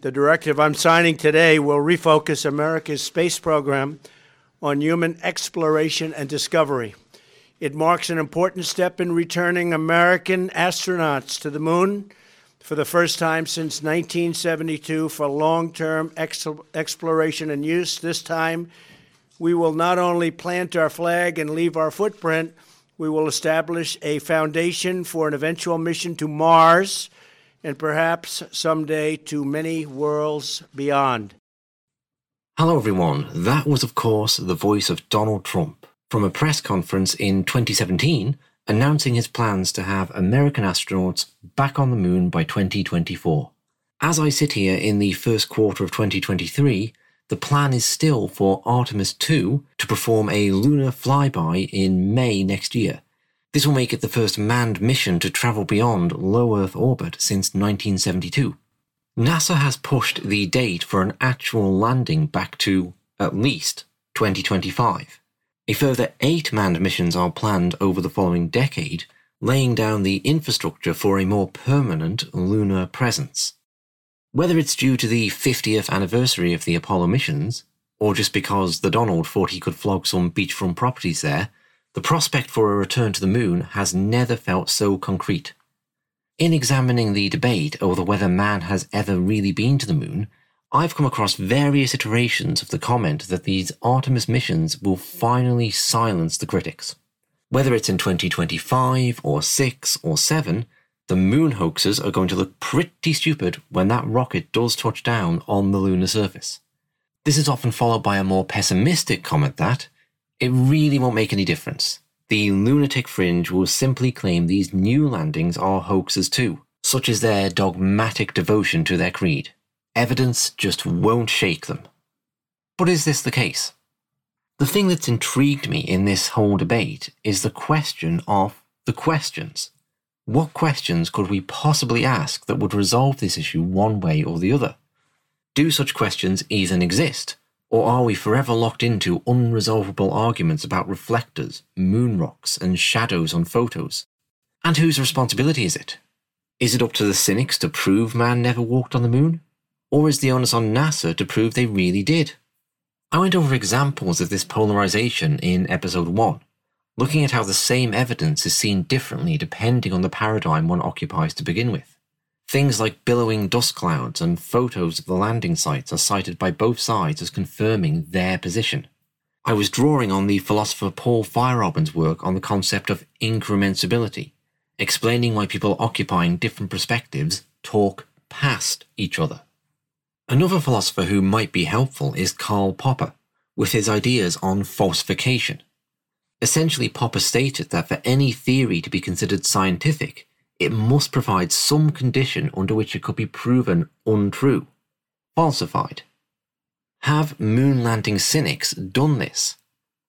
The directive I'm signing today will refocus America's space program on human exploration and discovery. It marks an important step in returning American astronauts to the moon for the first time since 1972 for long term ex- exploration and use. This time, we will not only plant our flag and leave our footprint, we will establish a foundation for an eventual mission to Mars and perhaps someday to many worlds beyond. Hello, everyone. That was, of course, the voice of Donald Trump from a press conference in 2017 announcing his plans to have American astronauts back on the moon by 2024. As I sit here in the first quarter of 2023, the plan is still for Artemis 2 to perform a lunar flyby in May next year. This will make it the first manned mission to travel beyond low Earth orbit since 1972. NASA has pushed the date for an actual landing back to at least 2025. A further eight manned missions are planned over the following decade, laying down the infrastructure for a more permanent lunar presence. Whether it's due to the 50th anniversary of the Apollo missions, or just because the Donald thought he could flog some beachfront properties there, the prospect for a return to the moon has never felt so concrete. In examining the debate over whether man has ever really been to the moon, I've come across various iterations of the comment that these Artemis missions will finally silence the critics. Whether it's in 2025 or 6 or 7, the moon hoaxes are going to look pretty stupid when that rocket does touch down on the lunar surface. This is often followed by a more pessimistic comment that it really won't make any difference. The lunatic fringe will simply claim these new landings are hoaxes too, such as their dogmatic devotion to their creed. Evidence just won't shake them. But is this the case? The thing that's intrigued me in this whole debate is the question of the questions. What questions could we possibly ask that would resolve this issue one way or the other? Do such questions even exist? Or are we forever locked into unresolvable arguments about reflectors, moon rocks, and shadows on photos? And whose responsibility is it? Is it up to the cynics to prove man never walked on the moon? Or is the onus on NASA to prove they really did? I went over examples of this polarization in episode 1, looking at how the same evidence is seen differently depending on the paradigm one occupies to begin with. Things like billowing dust clouds and photos of the landing sites are cited by both sides as confirming their position. I was drawing on the philosopher Paul Feyerabend's work on the concept of incommensurability, explaining why people occupying different perspectives talk past each other. Another philosopher who might be helpful is Karl Popper, with his ideas on falsification. Essentially, Popper stated that for any theory to be considered scientific, it must provide some condition under which it could be proven untrue, falsified. Have moon landing cynics done this?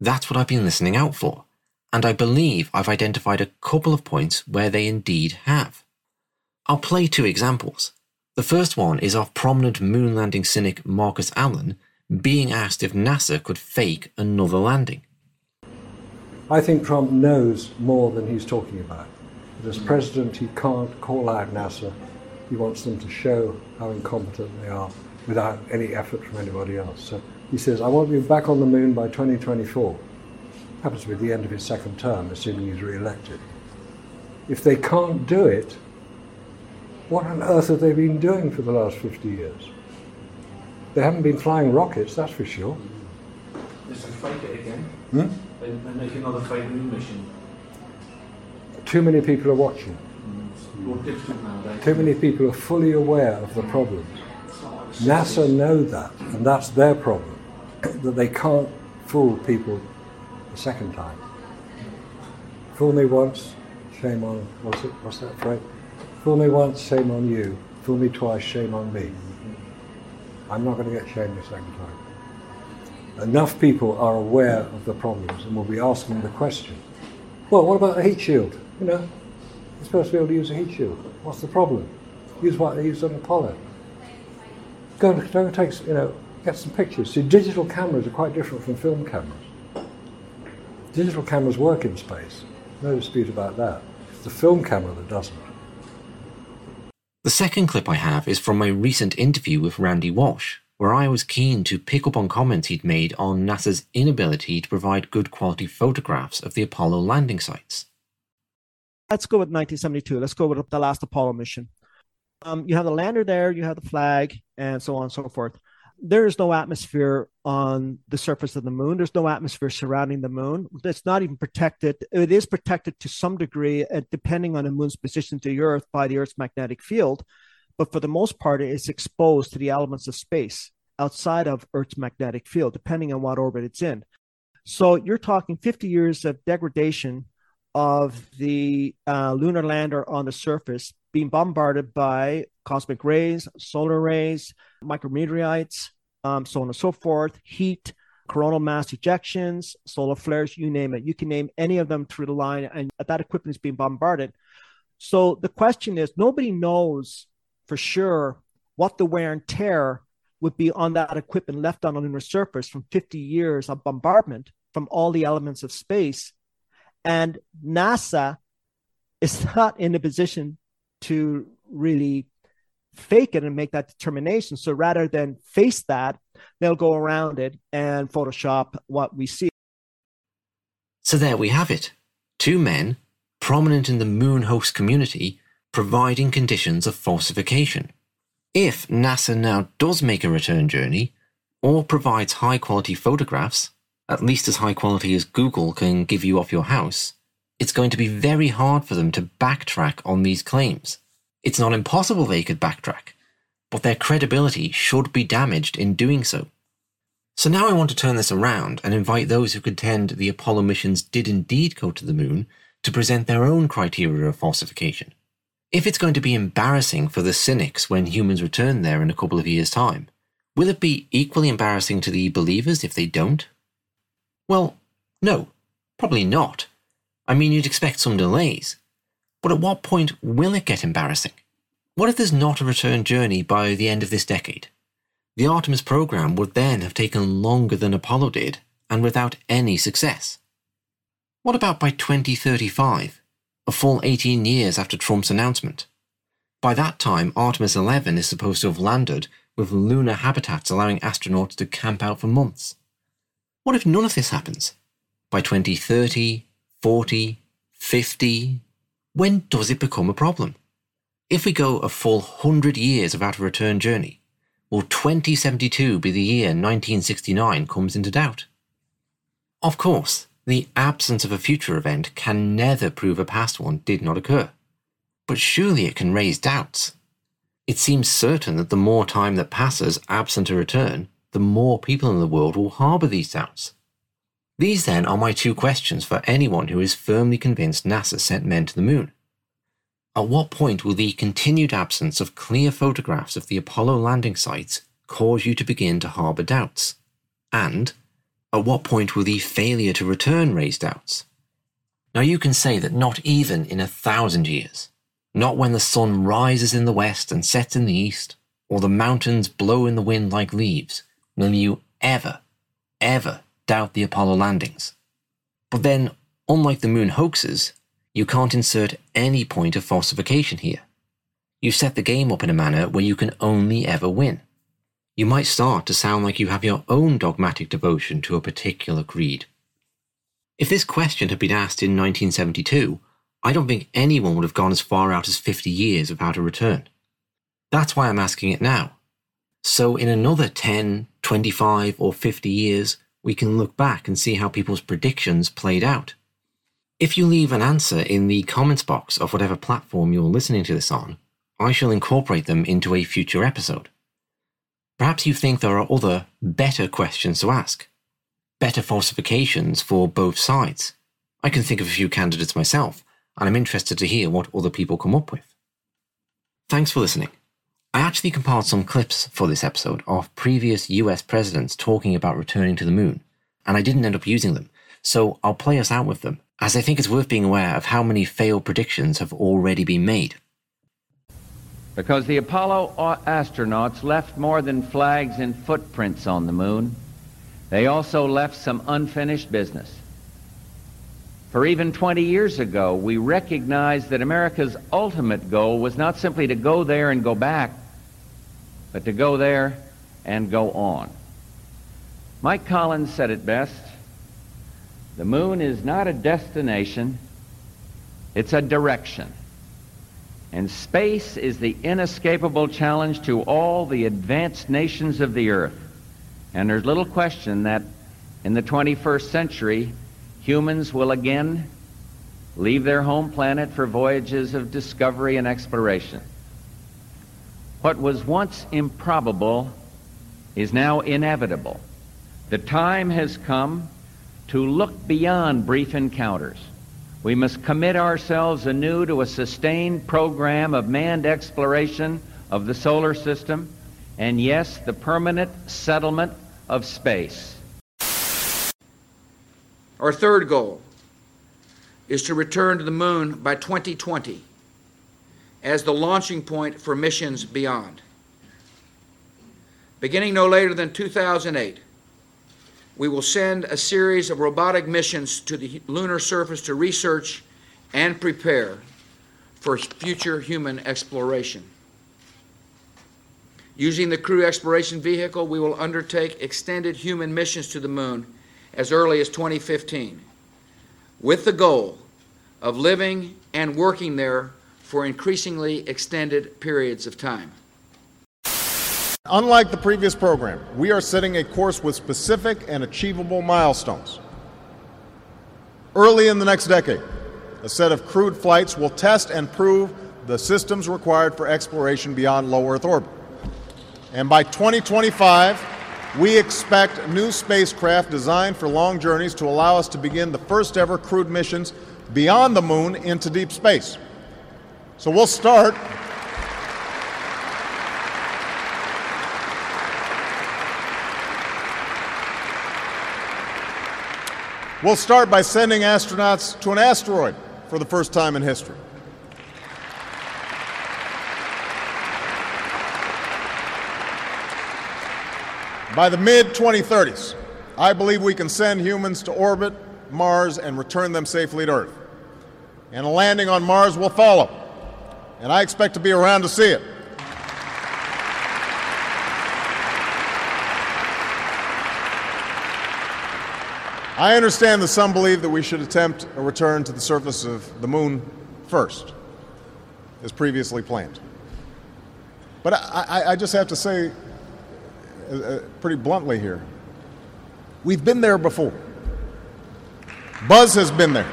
That's what I've been listening out for, and I believe I've identified a couple of points where they indeed have. I'll play two examples. The first one is of prominent moon landing cynic Marcus Allen being asked if NASA could fake another landing. I think Trump knows more than he's talking about. As president, he can't call out NASA. He wants them to show how incompetent they are without any effort from anybody else. So he says, I want to be back on the moon by 2024. Happens to be the end of his second term, assuming he's re elected. If they can't do it, what on earth have they been doing for the last 50 years? They haven't been flying rockets, that's for sure. To fake it again. Hmm? They, they make another fake moon mission. Too many people are watching. Too many people are fully aware of the problem. NASA know that, and that's their problem, that they can't fool people a second time. Fool me once, shame on, what's, it, what's that phrase? Fool me once, shame on you. Fool me twice, shame on me. I'm not going to get shamed a second time. Enough people are aware of the problems and will be asking the question. Well, what about the heat shield? You know, you're supposed to be able to use a heat shield. What's the problem? Use what they used on Apollo. Go and, go and take, you know, get some pictures. See, digital cameras are quite different from film cameras. Digital cameras work in space. No dispute about that. It's the film camera that doesn't. The second clip I have is from my recent interview with Randy Walsh, where I was keen to pick up on comments he'd made on NASA's inability to provide good quality photographs of the Apollo landing sites. Let's go with 1972. Let's go with the last Apollo mission. Um, you have the lander there, you have the flag, and so on and so forth there is no atmosphere on the surface of the moon. There's no atmosphere surrounding the moon. It's not even protected. It is protected to some degree, uh, depending on the moon's position to the Earth by the Earth's magnetic field. But for the most part, it's exposed to the elements of space outside of Earth's magnetic field, depending on what orbit it's in. So you're talking 50 years of degradation of the uh, lunar lander on the surface being bombarded by cosmic rays, solar rays, micrometeorites, um, so on and so forth, heat, coronal mass ejections, solar flares, you name it. You can name any of them through the line, and that equipment is being bombarded. So the question is nobody knows for sure what the wear and tear would be on that equipment left on the lunar surface from 50 years of bombardment from all the elements of space and NASA is not in a position to really fake it and make that determination. So rather than face that, they'll go around it and Photoshop what we see. So there we have it. Two men, prominent in the moon hoax community, providing conditions of falsification. If NASA now does make a return journey, or provides high quality photographs, at least as high quality as Google can give you off your house, it's going to be very hard for them to backtrack on these claims. It's not impossible they could backtrack, but their credibility should be damaged in doing so. So now I want to turn this around and invite those who contend the Apollo missions did indeed go to the moon to present their own criteria of falsification. If it's going to be embarrassing for the cynics when humans return there in a couple of years' time, will it be equally embarrassing to the believers if they don't? Well, no, probably not. I mean, you'd expect some delays. But at what point will it get embarrassing? What if there's not a return journey by the end of this decade? The Artemis program would then have taken longer than Apollo did and without any success. What about by 2035, a full 18 years after Trump's announcement? By that time, Artemis 11 is supposed to have landed with lunar habitats allowing astronauts to camp out for months. What if none of this happens? By 2030, 40, 50? When does it become a problem? If we go a full 100 years without a return journey, will 2072 be the year 1969 comes into doubt? Of course, the absence of a future event can never prove a past one did not occur. But surely it can raise doubts. It seems certain that the more time that passes absent a return, the more people in the world will harbour these doubts. These then are my two questions for anyone who is firmly convinced NASA sent men to the moon. At what point will the continued absence of clear photographs of the Apollo landing sites cause you to begin to harbour doubts? And at what point will the failure to return raise doubts? Now you can say that not even in a thousand years, not when the sun rises in the west and sets in the east, or the mountains blow in the wind like leaves, will you ever, ever doubt the Apollo landings. But then, unlike the moon hoaxes, you can't insert any point of falsification here. You set the game up in a manner where you can only ever win. You might start to sound like you have your own dogmatic devotion to a particular creed. If this question had been asked in 1972, I don't think anyone would have gone as far out as 50 years without a return. That's why I'm asking it now. So, in another 10, 25, or 50 years, we can look back and see how people's predictions played out. If you leave an answer in the comments box of whatever platform you're listening to this on, I shall incorporate them into a future episode. Perhaps you think there are other, better questions to ask. Better falsifications for both sides. I can think of a few candidates myself, and I'm interested to hear what other people come up with. Thanks for listening. I actually compiled some clips for this episode of previous US presidents talking about returning to the moon, and I didn't end up using them, so I'll play us out with them, as I think it's worth being aware of how many failed predictions have already been made. Because the Apollo astronauts left more than flags and footprints on the moon, they also left some unfinished business. For even 20 years ago, we recognized that America's ultimate goal was not simply to go there and go back, but to go there and go on. Mike Collins said it best the moon is not a destination, it's a direction. And space is the inescapable challenge to all the advanced nations of the earth. And there's little question that in the 21st century, humans will again leave their home planet for voyages of discovery and exploration. What was once improbable is now inevitable. The time has come to look beyond brief encounters. We must commit ourselves anew to a sustained program of manned exploration of the solar system and, yes, the permanent settlement of space. Our third goal is to return to the moon by 2020 as the launching point for missions beyond. Beginning no later than 2008, we will send a series of robotic missions to the lunar surface to research and prepare for future human exploration. Using the Crew Exploration Vehicle, we will undertake extended human missions to the moon as early as 2015, with the goal of living and working there for increasingly extended periods of time. Unlike the previous program, we are setting a course with specific and achievable milestones. Early in the next decade, a set of crewed flights will test and prove the systems required for exploration beyond low Earth orbit. And by 2025, we expect new spacecraft designed for long journeys to allow us to begin the first ever crewed missions beyond the moon into deep space. So we'll start We'll start by sending astronauts to an asteroid for the first time in history. By the mid 2030s, I believe we can send humans to orbit Mars and return them safely to Earth. And a landing on Mars will follow. And I expect to be around to see it. I understand that some believe that we should attempt a return to the surface of the moon first, as previously planned. But I, I, I just have to say, uh, uh, pretty bluntly here, we've been there before. Buzz has been there.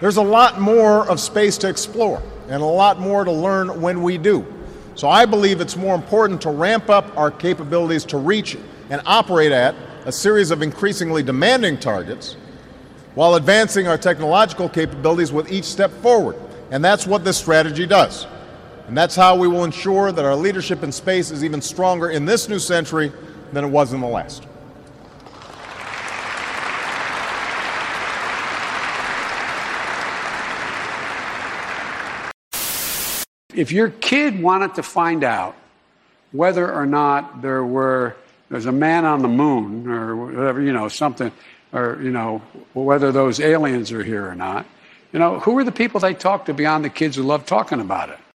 There's a lot more of space to explore and a lot more to learn when we do. So I believe it's more important to ramp up our capabilities to reach and operate at a series of increasingly demanding targets while advancing our technological capabilities with each step forward. And that's what this strategy does. And that's how we will ensure that our leadership in space is even stronger in this new century than it was in the last. If your kid wanted to find out whether or not there were there's a man on the moon or whatever, you know, something, or, you know, whether those aliens are here or not. You know, who are the people they talk to beyond the kids who love talking about it?